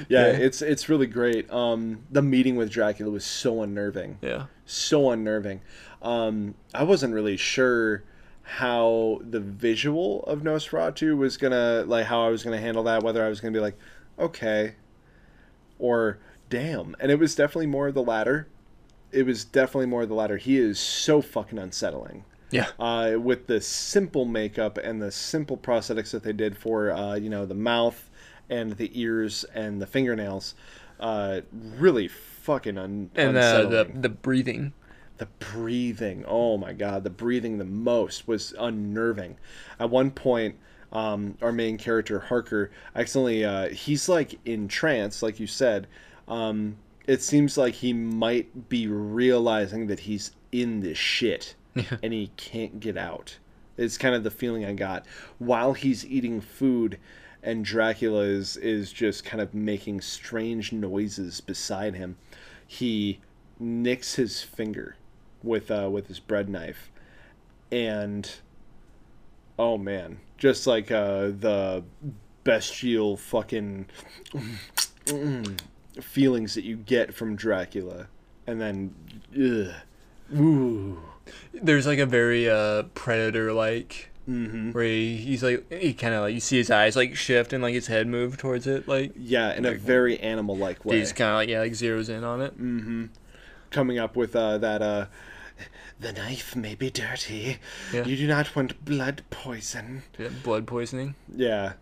Yeah, Yeah. it's it's really great. Um, the meeting with Dracula was so unnerving. Yeah. so unnerving. Um, I wasn't really sure how the visual of Nosferatu was gonna like how I was gonna handle that. Whether I was gonna be like, okay, or damn. And it was definitely more of the latter. It was definitely more of the latter. He is so fucking unsettling. Yeah. Uh, with the simple makeup and the simple prosthetics that they did for uh, you know the mouth and the ears and the fingernails, uh, really fucking un- And uh, unsettling the the breathing. the breathing oh my god the breathing the most was unnerving at one point um, our main character harker accidentally uh, he's like in trance like you said um, it seems like he might be realizing that he's in this shit and he can't get out. It's kind of the feeling i got. While he's eating food and dracula is is just kind of making strange noises beside him he nicks his finger with uh with his bread knife and oh man just like uh the bestial fucking feelings that you get from Dracula, and then, ugh, ooh, There's like a very uh predator like mm-hmm. where he, he's like he kind of like you see his eyes like shift and like his head move towards it like yeah, in a very animal-like way. he's kind of like yeah like zeroes in on it. Mm-hmm. Coming up with uh, that, uh, the knife may be dirty. Yeah. You do not want blood poison. Yeah, blood poisoning. Yeah.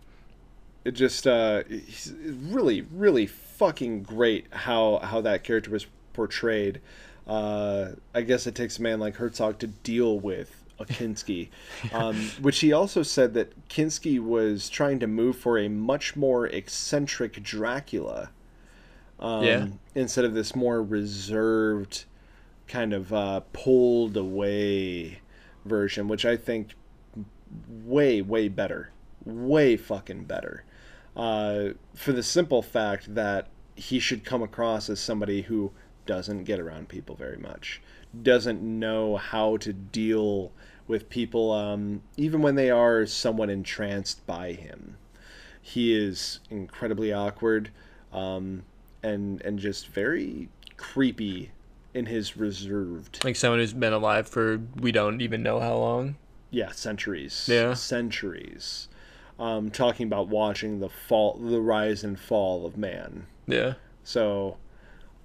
It just uh he's really really fucking great how how that character was portrayed. Uh I guess it takes a man like Herzog to deal with a Kinski. um, which he also said that Kinski was trying to move for a much more eccentric Dracula. Um, Yeah. instead of this more reserved kind of uh pulled away version, which I think way way better way fucking better uh, for the simple fact that he should come across as somebody who doesn't get around people very much doesn't know how to deal with people um, even when they are somewhat entranced by him he is incredibly awkward um, and and just very creepy in his reserved Like someone who's been alive for we don't even know how long. yeah centuries Yeah. centuries um, talking about watching the fall the rise and fall of man. Yeah. so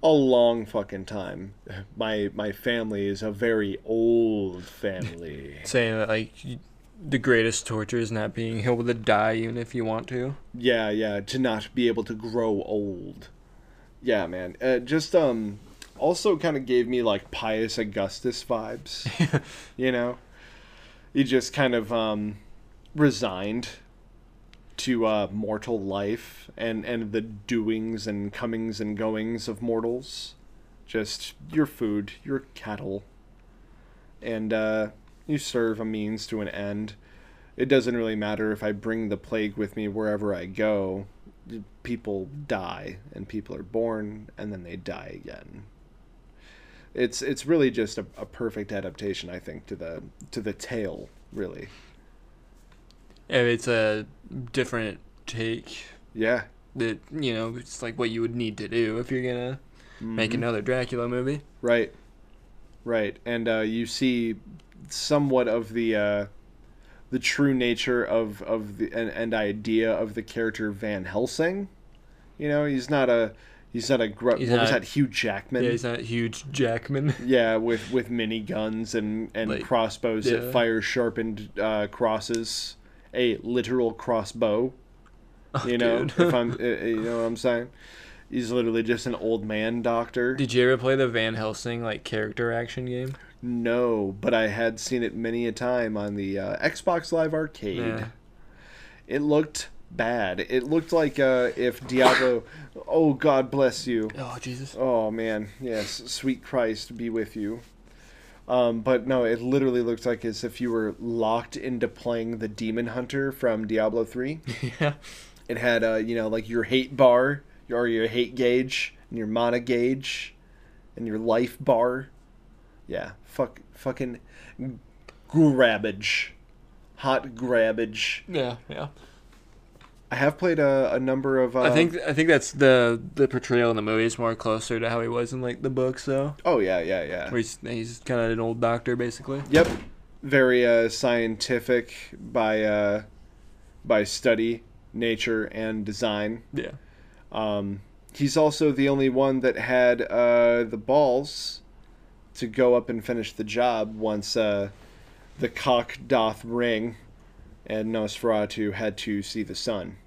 a long fucking time. My my family is a very old family. Saying that like the greatest torture is not being able to die even if you want to. yeah yeah to not be able to grow old. Yeah man. Uh, just um also kind of gave me like pius augustus vibes. You know? He just kind of um resigned to uh mortal life and and the doings and comings and goings of mortals. Just your food your cattle. And uh you serve a means to an end. It doesn't really matter if i bring the plague with me wherever i go. People die and people are born and then they die again. It's it's really just a, a perfect adaptation i think to the to the tale really And it's a different take yeah that you know it's like what you would need to do if you're gonna make Mhm. another Dracula movie. right right and uh, you see somewhat of the uh, the true nature of of the and, and idea of the character van helsing you know he's not a he's not a gr- He's what was not- that hugh jackman Yeah, he's not huge Jackman. Yeah, with with mini guns and and Like, crossbows yeah. that fire sharpened uh, crosses, a literal crossbow. You know, dude. if I'm, uh, you know what I'm saying. He's literally just an old man doctor. Did you ever play the Van Helsing like character action game? No, but I had seen it many a time on the uh, Xbox Live Arcade. Yeah. It looked bad. It looked like uh, if Diablo. oh God bless you. Oh Jesus. Oh man, yes, sweet Christ be with you. Um, but no, it literally looks like as if you were locked into playing the Demon Hunter from Diablo Three. yeah. It had uh, you know, like your hate bar, or your hate gauge, and your mana gauge, and your life bar. Yeah, fuck, fucking grabbage, hot grabbage. Yeah. Yeah. I have played a, a number of. Uh, I think I think that's the the portrayal in the movie is more closer to how he was in like the books though, Oh yeah, yeah, yeah. where he's he's kind of an old doctor basically. Yep, very uh, scientific by uh, by study, nature, and design. Yeah. Um, he's also the only one that had uh, the balls to go up and finish the job once uh, the cock doth ring, and Nosferatu had to see the sun.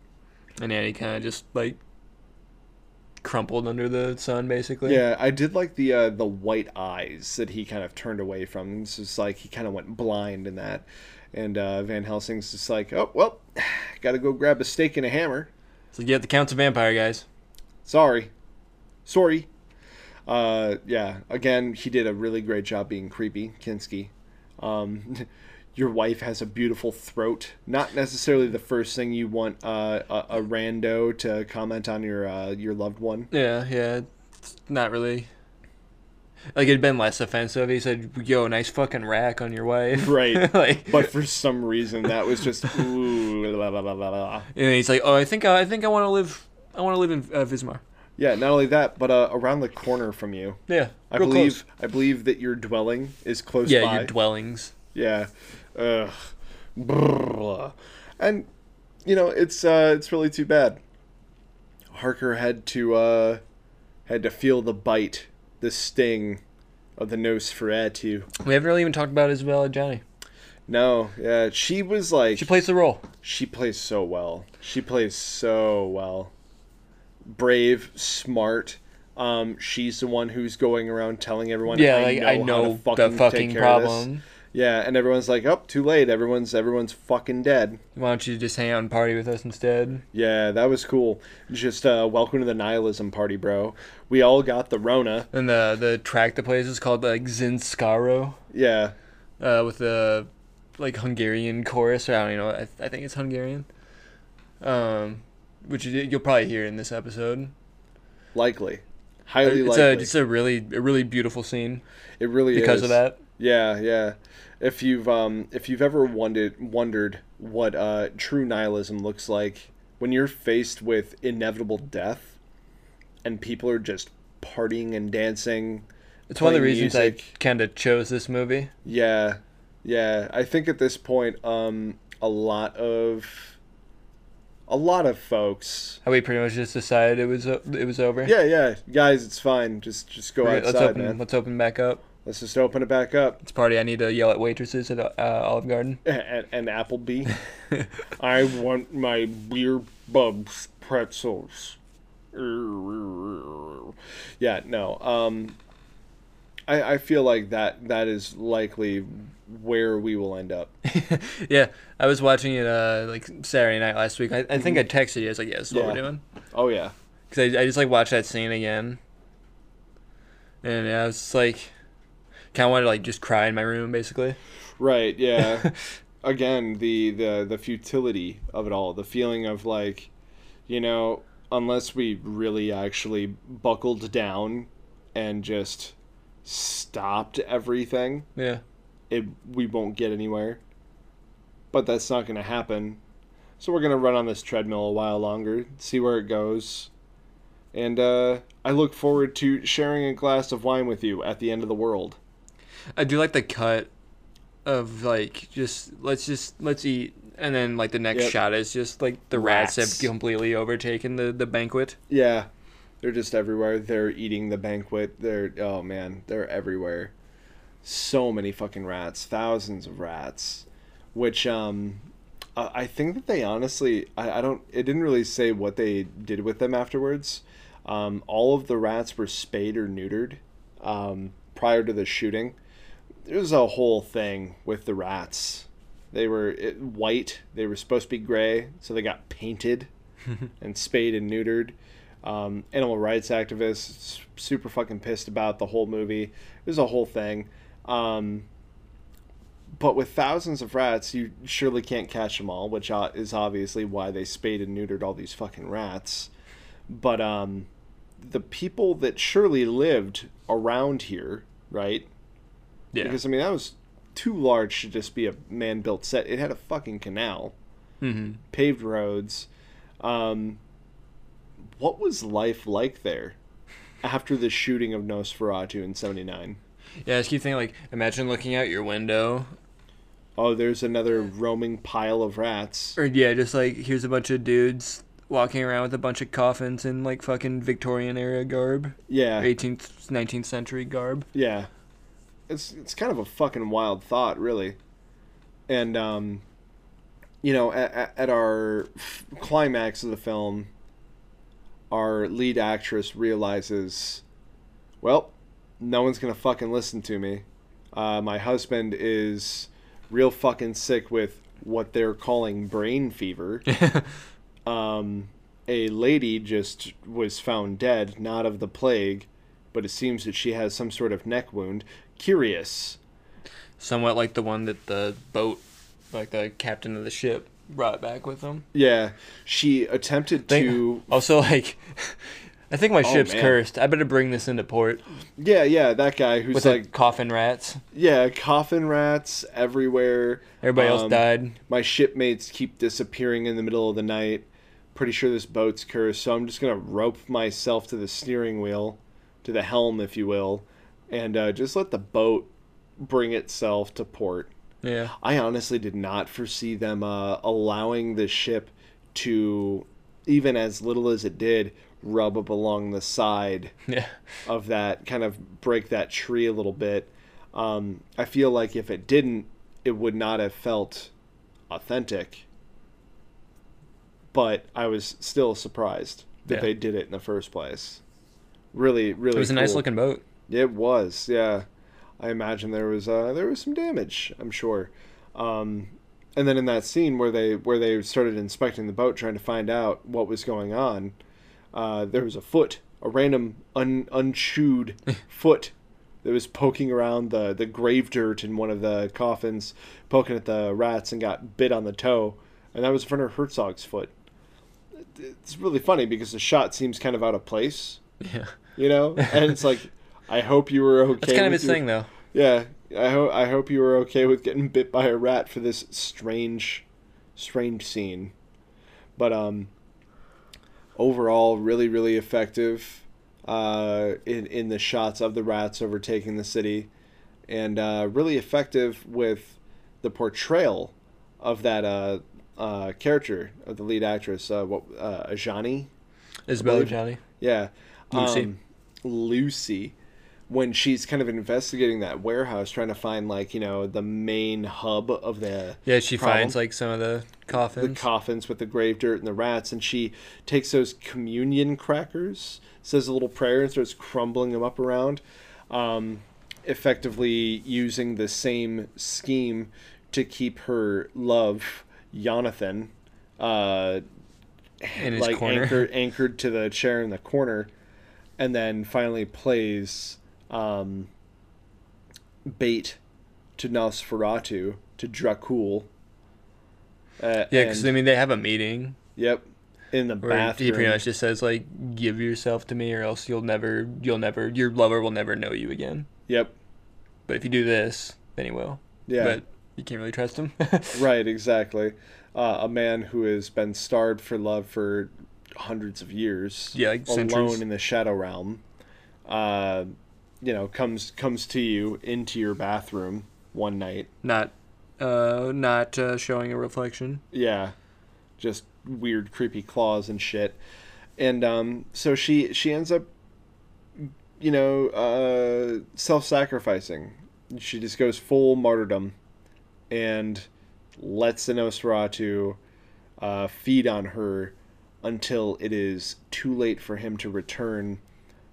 And he kind of just like crumpled under the sun basically. Yeah, I did like the uh, the white eyes that he kind of turned away from. It's just like he kind of went blind in that. And uh, Van Helsing's just like, oh well, got to go grab a steak and a hammer. So yeah, the Count's a vampire, guys. Sorry, sorry. Uh, yeah, again, he did a really great job being creepy, Kinski. Um, your wife has a beautiful throat. Not necessarily the first thing you want uh, a, a rando to comment on your uh, your loved one. Yeah, yeah. It's not really Like it'd been less offensive. He said, "Yo, nice fucking rack on your wife." Right. like, But for some reason, that was just ooh. La, la, la, la, la. and he's like, "Oh, I think I, I think I want to live. I want to live in uh, Wismar." Yeah. Not only that, but uh, around the corner from you, Yeah, I real believe. close. I believe that your dwelling is close Yeah, by. your dwellings. Yeah. Ugh. Brrr. And you know, it's uh it's really too bad. Harker had to uh had to feel the bite, the sting of the Nosferatu. We haven't really even talked about Isabelle Adjani. No, yeah, she was like She plays the role. she plays so well. She plays so well. Brave, smart. Um, she's the one who's going around telling everyone. Yeah, I like know I how to know the fucking take fucking care of this." problem. Yeah, and everyone's like, "Oh, too late. Everyone's everyone's fucking dead." Why don't you just hang out and party with us instead? Yeah, that was cool. Just uh, welcome to the nihilism party, bro. We all got the Rona. And the the track that plays is called like Zinskaro, Yeah, uh, with the like Hungarian chorus. Or I don't even know. I, I think it's Hungarian. Um, which you, you'll probably hear in this episode. likely, highly It's likely. a it's a really a really beautiful scene it really because is. of that. Yeah, yeah. If you've um if you've ever wondered wondered what uh true nihilism looks like when you're faced with inevitable death and people are just partying and dancing. It's one of the reasons music. I kind of chose this movie. Yeah. Yeah, I think at this point um a lot of a lot of folks How we pretty much just decided it was it was over. Yeah, yeah. Guys, it's fine. Just just go We're- let's open man. let's open back up. Let's just open it back up. It's party. I need to yell at waitresses at uh, Olive Garden. And, and Applebee. I want my beer bubs pretzels. Yeah, no. Um, I I feel like that that is likely where we will end up. yeah, I was watching it uh like Saturday night last week. I, I think I texted you. I was like, "Yeah, that's what Yeah. we're doing." Oh yeah. Because I, I just like watched that scene again, and yeah, I was like, kind of wanted to like just cry in my room, basically. Right. Yeah. Again, the the the futility of it all, the feeling of like, you know, unless we really actually buckled down and just stopped everything, Yeah. it we won't get anywhere. But that's not going to happen. So we're going to run on this treadmill a while longer, see where it goes. And uh, I look forward to sharing a glass of wine with you at the end of the world. I do like the cut of like just let's just let's eat, and then like the next Yep. shot is just like the rats, Rats. have completely overtaken the the banquet. Yeah, they're just everywhere. They're eating the banquet. They're oh man, they're everywhere. So many fucking rats, thousands of rats, which um, I think that they honestly, I, I don't. It didn't really say what they did with them afterwards. Um, all of the rats were spayed or neutered um, prior to the shooting. There was a whole thing with the rats. They were it, white. They were supposed to be gray, so they got painted and spayed and neutered. Um, animal rights activists super fucking pissed about the whole movie. It was a whole thing. Um, but with thousands of rats, you surely can't catch them all, which is obviously why they spayed and neutered all these fucking rats. But um, the people that surely lived around here, right? Yeah. Because I mean that was too large to just be a man-built set. It had a fucking canal hmm paved roads. Um, what was life like there after the shooting of Nosferatu in '79? Yeah, I just keep thinking like, imagine looking out your window, Oh, there's another roaming pile of rats. or yeah, just like here's a bunch of dudes walking around with a bunch of coffins in like fucking Victorian era garb, Yeah, 18th, 19th century garb. yeah. It's it's kind of a fucking wild thought, really. And um, you know, at, at our climax of the film, our lead actress realizes, well, no one's gonna fucking listen to me. Uh, my husband is real fucking sick with what they're calling brain fever. um, a lady just was found dead, not of the plague, but it seems that she has some sort of neck wound. Curious. Somewhat like the one that the boat, like the captain of the ship, brought back with him. Yeah, she attempted Think- to. Also, like, I think my Oh, ship's man. cursed. I better bring this into port Yeah, yeah, that guy who's with like, coffin rats. yeah, coffin rats everywhere. Everybody else Um, died. My shipmates keep disappearing in the middle of the night. Pretty sure this boat's cursed, so I'm just gonna rope myself to the steering wheel, to the helm, if you will, and uh, just let the boat bring itself to port. Yeah. I honestly did not foresee them uh, allowing the ship to, even as little as it did, rub up along the side Yeah. of that, kind of break that tree a little bit. Um, I feel like if it didn't, it would not have felt authentic. But I was still surprised that Yeah. they did it in the first place. Really, really. It was a nice looking boat. It was, yeah. I imagine there was uh, there was some damage. I'm sure. Um, and then in that scene where they where they started inspecting the boat, trying to find out what was going on, uh, there was a foot, a random un, unchewed foot that was poking around the the grave dirt in one of the coffins, poking at the rats and got bit on the toe, and that was Werner Herzog's foot. It's really funny because the shot seems kind of out of place Yeah. you know and it's like i hope you were okay That's kind of his your- thing, though. yeah i hope i hope you were okay with getting bit by a rat for this strange strange scene but um overall really really effective uh in in the shots of the rats overtaking the city and uh really effective with the portrayal of that uh uh character of the lead actress uh what uh Adjani Isabelle Adjani. yeah. Lucy. Um, Lucy. When she's kind of investigating that warehouse, trying to find, like, you know, the main hub of the, Yeah, she problem. finds like some of the coffins the coffins. with the grave dirt and the rats, and she takes those communion crackers, says a little prayer, and starts crumbling them up around, um, effectively using the same scheme to keep her love, Jonathan, uh, In his like corner. anchored anchored to the chair in the corner, and then finally plays um, bait to Nosferatu to Dracul. Uh, yeah, because I mean they have a meeting yep, in the bathroom. he pretty much just says like, "Give yourself to me, or else you'll never, you'll never, your lover will never know you again. Yep. But if you do this, then he will. Yeah. But you can't really trust him. Right. Exactly. Uh, a man who has been starved for love for hundreds of years. Yeah, like alone centuries. in the shadow realm. Uh, you know, comes comes to you into your bathroom one night. not, uh, not uh, showing a reflection. Yeah, just weird, creepy claws and shit. And um, so she she ends up, you know, uh, self-sacrificing. She just goes full martyrdom, and lets the Nosferatu uh, feed on her until it is too late for him to return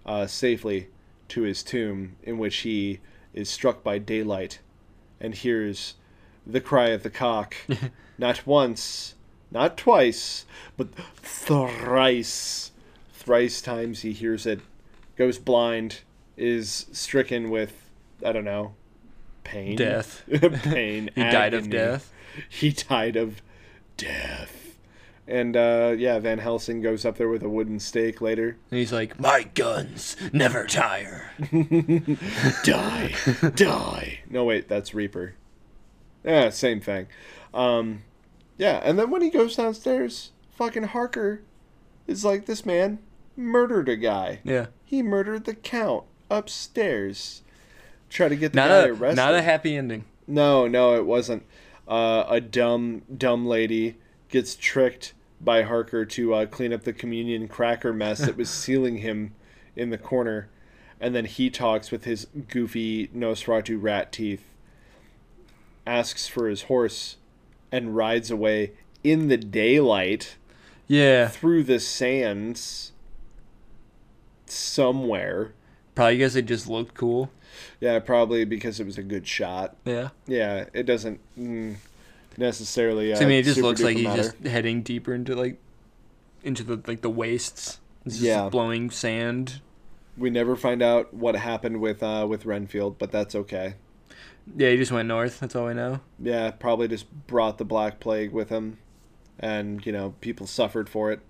uh, safely to his tomb, in which he is struck by daylight and hears the cry of the cock, not once, not twice, but thrice. Thrice times he hears it, goes blind, is stricken with, I don't know, pain. Death. pain. He died of death. He died of death. And uh, yeah, Van Helsing goes up there with a wooden stake later. And he's like, "My guns never tire." die, die. No, wait, that's Reaper. Yeah, same thing. Um, yeah, and then when he goes downstairs, fucking Harker is like, this man murdered a guy. Yeah. He murdered the count upstairs. Try to get the Not guy a arrested. not a happy ending. No, no, it wasn't. Uh, a dumb, dumb lady gets tricked by Harker to uh, clean up the communion cracker mess that was sealing him in the corner. And then he talks with his goofy Nosferatu rat teeth, asks for his horse, and rides away in the daylight Yeah. through the sands somewhere. Probably because it just looked cool. Yeah, probably because it was a good shot. Yeah. Yeah, it doesn't mm, necessarily. Uh, So, I mean, it just looks like he's matter. just heading deeper into like into the like the wastes. It's Yeah. blowing sand. We never find out what happened with uh, with Renfield, but that's okay. Yeah, he just went north. That's all we know. Yeah, probably just brought the Black Plague with him, and you know people suffered for it.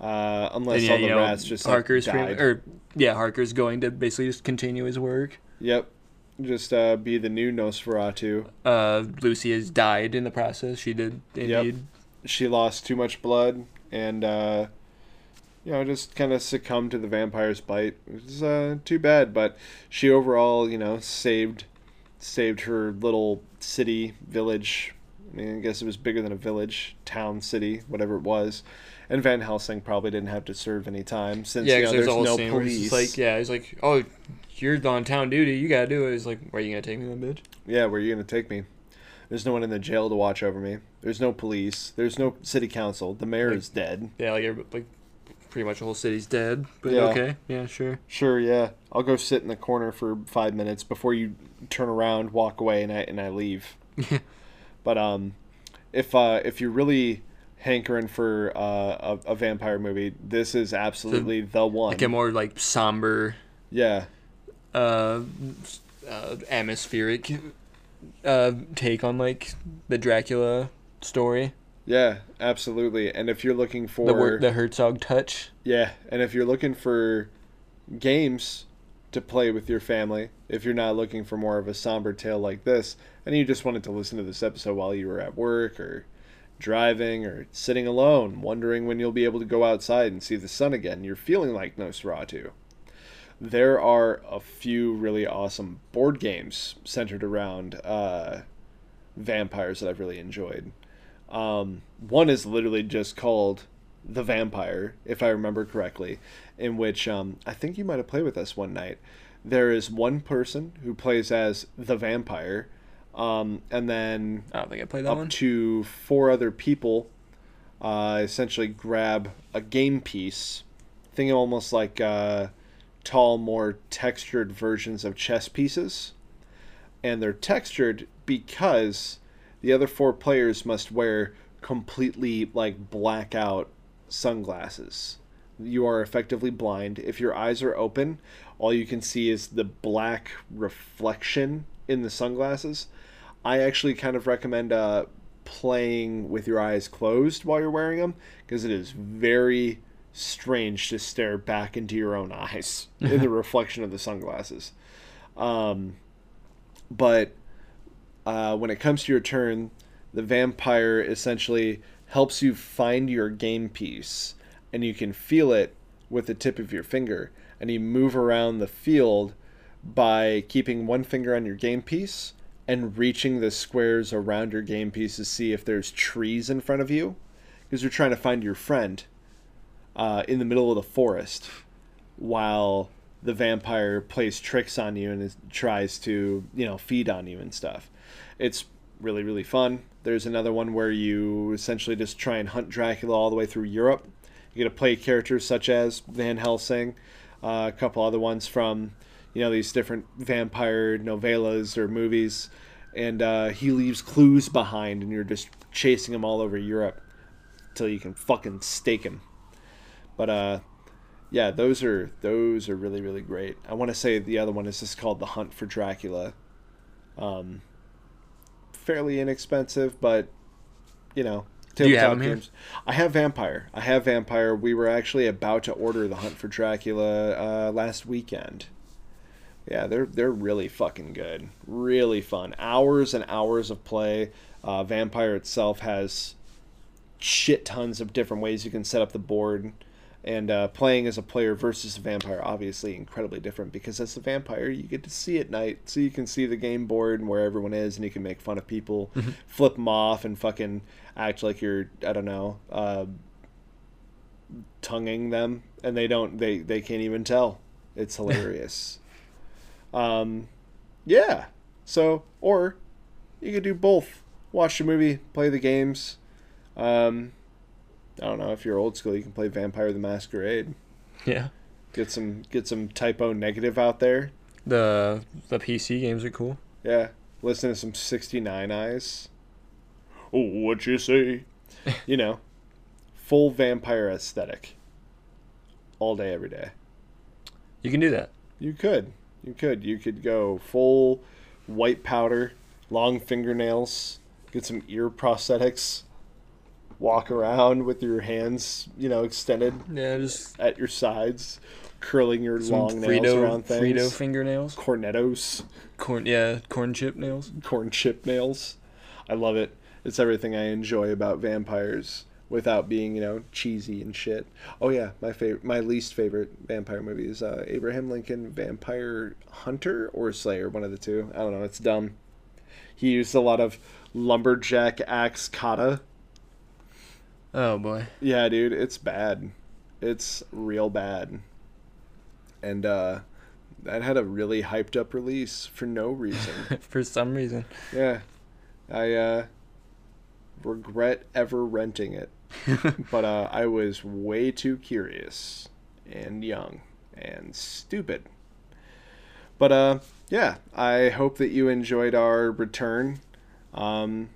Uh, unless And all the rats just like, died. pretty- or yeah, Harker's going to basically just continue his work. Yep. Just uh, be the new Nosferatu. Uh, Lucy has died in the process. She did indeed. She lost too much blood and, uh, you know, just kind of succumbed to the vampire's bite. It's uh, too bad, but she overall, you know, saved saved her little city, village. I mean, I guess it was bigger than a village, town, city, whatever it was. And Van Helsing probably didn't have to serve any time since Yeah, you know, there's there's no scene where he's police. like, yeah, he's like, oh, you're on town duty. You gotta do it. He's like, where are you gonna take me, then, bitch? Yeah, where are you gonna take me? There's no one in the jail to watch over me. There's no police. There's no city council. The mayor Like- is dead. Yeah, like, like, pretty much the whole city's dead. But Yeah. okay, yeah, sure. Sure, yeah. I'll go sit in the corner for five minutes before you turn around, walk away, and I and I leave. but um, if uh, if you're really hankering for uh, a, a vampire movie, this is absolutely the one. Like a more like somber, yeah, uh, uh atmospheric, uh, take on like the Dracula story. yeah, absolutely. And if you're looking for The wor- the Herzog touch. Yeah, and if you're looking for games to play with your family, if you're not looking for more of a somber tale like this, and you just wanted to listen to this episode while you were at work or driving or sitting alone, wondering when you'll be able to go outside and see the sun again, you're feeling like Nosferatu. There are a few really awesome board games centered around uh, vampires that I've really enjoyed. Um, one is literally just called The Vampire, if I remember correctly, in which um, I think you might have played with us one night. There is one person who plays as the vampire, um, and then I don't think I played that up one. to four other people uh, essentially grab a game piece. Think almost like uh, tall, more textured versions of chess pieces. And they're textured because the other four players must wear completely like blackout sunglasses. You are effectively blind. If your eyes are open, all you can see is the black reflection in the sunglasses. I actually kind of recommend uh, playing with your eyes closed while you're wearing them because it is very strange to stare back into your own eyes in the reflection of the sunglasses. Um, but uh, when it comes to your turn, the vampire essentially helps you find your game piece, and you can feel it with the tip of your finger, and you move around the field by keeping one finger on your game piece and reaching the squares around your game piece to see if there's trees in front of you, because you're trying to find your friend uh, in the middle of the forest, while the vampire plays tricks on you and is, tries to you know feed on you and stuff. It's really really fun. There's another one where you essentially just try and hunt Dracula all the way through Europe. You get to play characters such as Van Helsing, uh, a couple other ones from you know these different vampire novellas or movies, and uh, he leaves clues behind, and you're just chasing him all over Europe till you can fucking stake him. But uh, yeah, those are those are really really great. I want to say the other one is just called The Hunt for Dracula. Um, fairly inexpensive, but you know, Do you have tabletop them here? games. I have Vampire. I have Vampire. We were actually about to order The Hunt for Dracula uh, last weekend. Yeah, they're they're really fucking good. Really fun. Hours and hours of play. Uh, Vampire itself has shit tons of different ways you can set up the board. And uh, playing as a player versus a vampire, obviously incredibly different because as a vampire, you get to see at night, so you can see the game board and where everyone is, and you can make fun of people, flip them off, and fucking act like you're I don't know, uh, tonguing them, and they don't they they can't even tell. It's hilarious. um, yeah. So or you could do both. Watch the movie, play the games. Um, I don't know if you're old school, you can play Vampire the Masquerade. Yeah. Get some get some Type O Negative out there. The the PC games are cool. Yeah. Listen to some 69 eyes. Oh, what you say? you know, full vampire aesthetic. All day, every day. You can do that. You could. You could. You could go full white powder, long fingernails, get some ear prosthetics. Walk around with your hands, you know, extended Yeah, just at your sides, curling your long nails around things. Frito fingernails. Cornettos, Corn, yeah, corn chip nails. corn chip nails. I love it. It's everything I enjoy about vampires without being, you know, cheesy and shit. Oh yeah, my favorite, my least favorite vampire movie is uh, Abraham Lincoln Vampire Hunter or Slayer, one of the two. I don't know. It's dumb. He used a lot of lumberjack axe kata. Oh boy. Yeah, dude, it's bad. It's real bad. And uh that had a really hyped up release for no reason. For some reason. yeah. I uh regret ever renting it. but uh I was way too curious and young and stupid. But uh yeah, I hope that you enjoyed our return. Um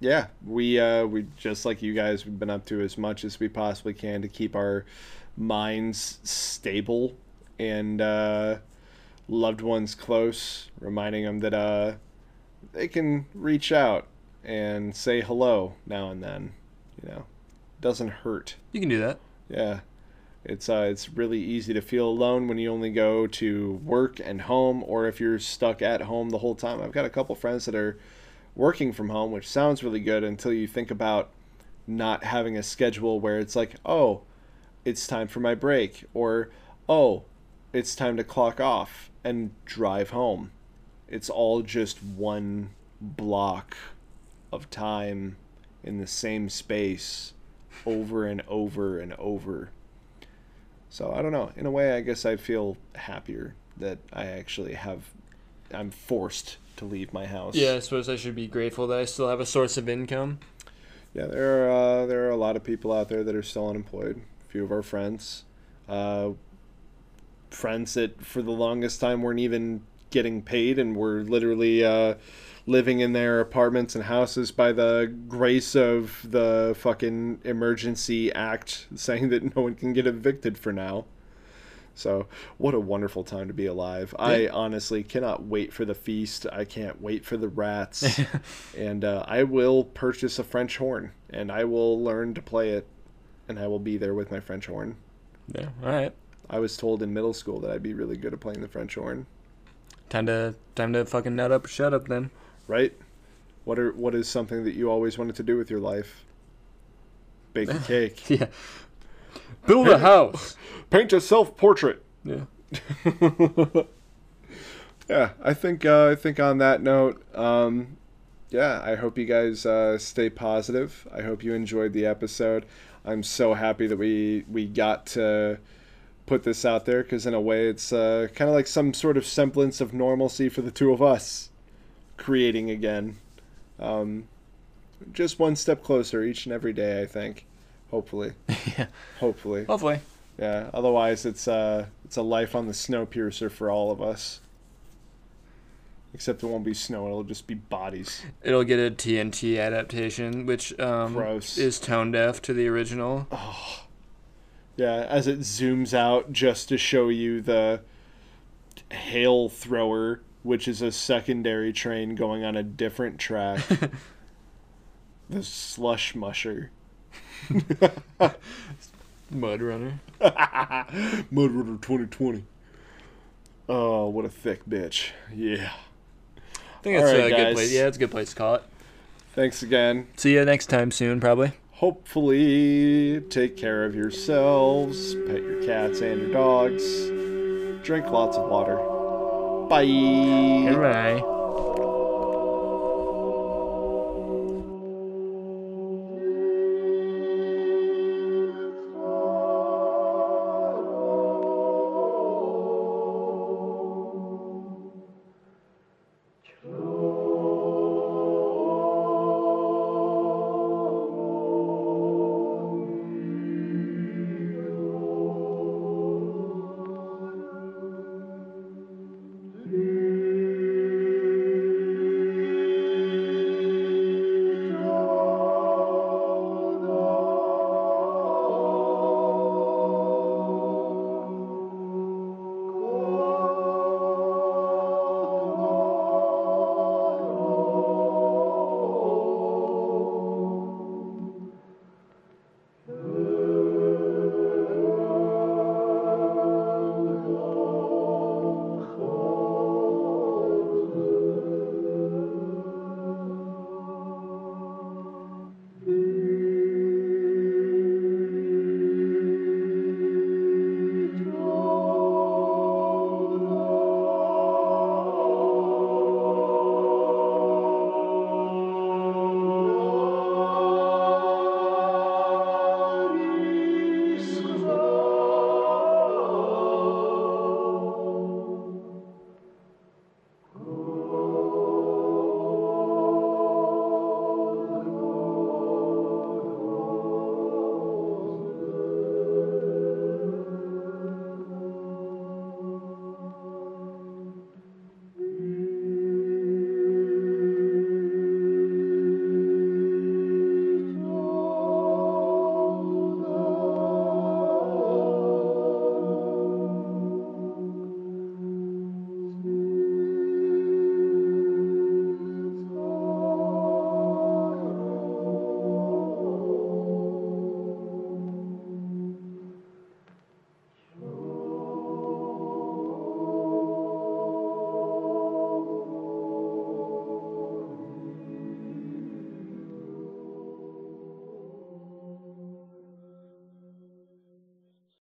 yeah, we uh we just like you guys we've been up to as much as we possibly can to keep our minds stable and uh loved ones close, reminding them that uh they can reach out and say hello now and then, you know. Doesn't hurt. You can do that. Yeah. It's uh it's really easy to feel alone when you only go to work and home or if you're stuck at home the whole time. I've got a couple friends that are working from home, which sounds really good until you think about not having a schedule where it's like, "Oh, it's time for my break," or "Oh, it's time to clock off and drive home." It's all just one block of time in the same space over and over and over. So I don't know. In a way, I guess I feel happier that I actually have. I'm forced to leave my house. Yeah, I suppose I should be grateful that I still have a source of income. Yeah, there are uh, there are a lot of people out there that are still unemployed. A few of our friends, uh, friends that for the longest time weren't even getting paid and were literally uh, living in their apartments and houses by the grace of the fucking emergency act saying that no one can get evicted for now. So, what a wonderful time to be alive. I honestly cannot wait for the feast. I can't wait for the rats. and uh, I will purchase a French horn and I will learn to play it and I will be there with my French horn. Yeah, all right. I was told in middle school that I'd be really good at playing the French horn, Time to time to fucking nut up, shut up then. right? What are what is something that you always wanted to do with your life? Bake a cake. Yeah. Build a house. Paint a self-portrait. Yeah. yeah, I think uh, I think on that note, um, yeah, I hope you guys uh, stay positive. I hope you enjoyed the episode. I'm so happy that we we got to put this out there because in a way it's uh, kind of like some sort of semblance of normalcy for the two of us creating again. Um, just one step closer each and every day, I think. Hopefully, yeah. hopefully. Hopefully. Yeah. Otherwise, it's uh, it's a life on the Snowpiercer for all of us. Except it won't be snow; it'll just be bodies. It'll get a TNT adaptation, which um, Gross. is tone deaf to the original. Oh. Yeah, as it zooms out just to show you the hail thrower, which is a secondary train going on a different track. the slush musher. Mud Runner. Mud Runner 2020. Oh, what a thick bitch. Yeah. I think that's right, a guys. good place. Yeah, it's a good place to call it. Thanks again. See you next time soon, probably. Hopefully, take care of yourselves, pet your cats and your dogs, drink lots of water. Bye. Goodbye.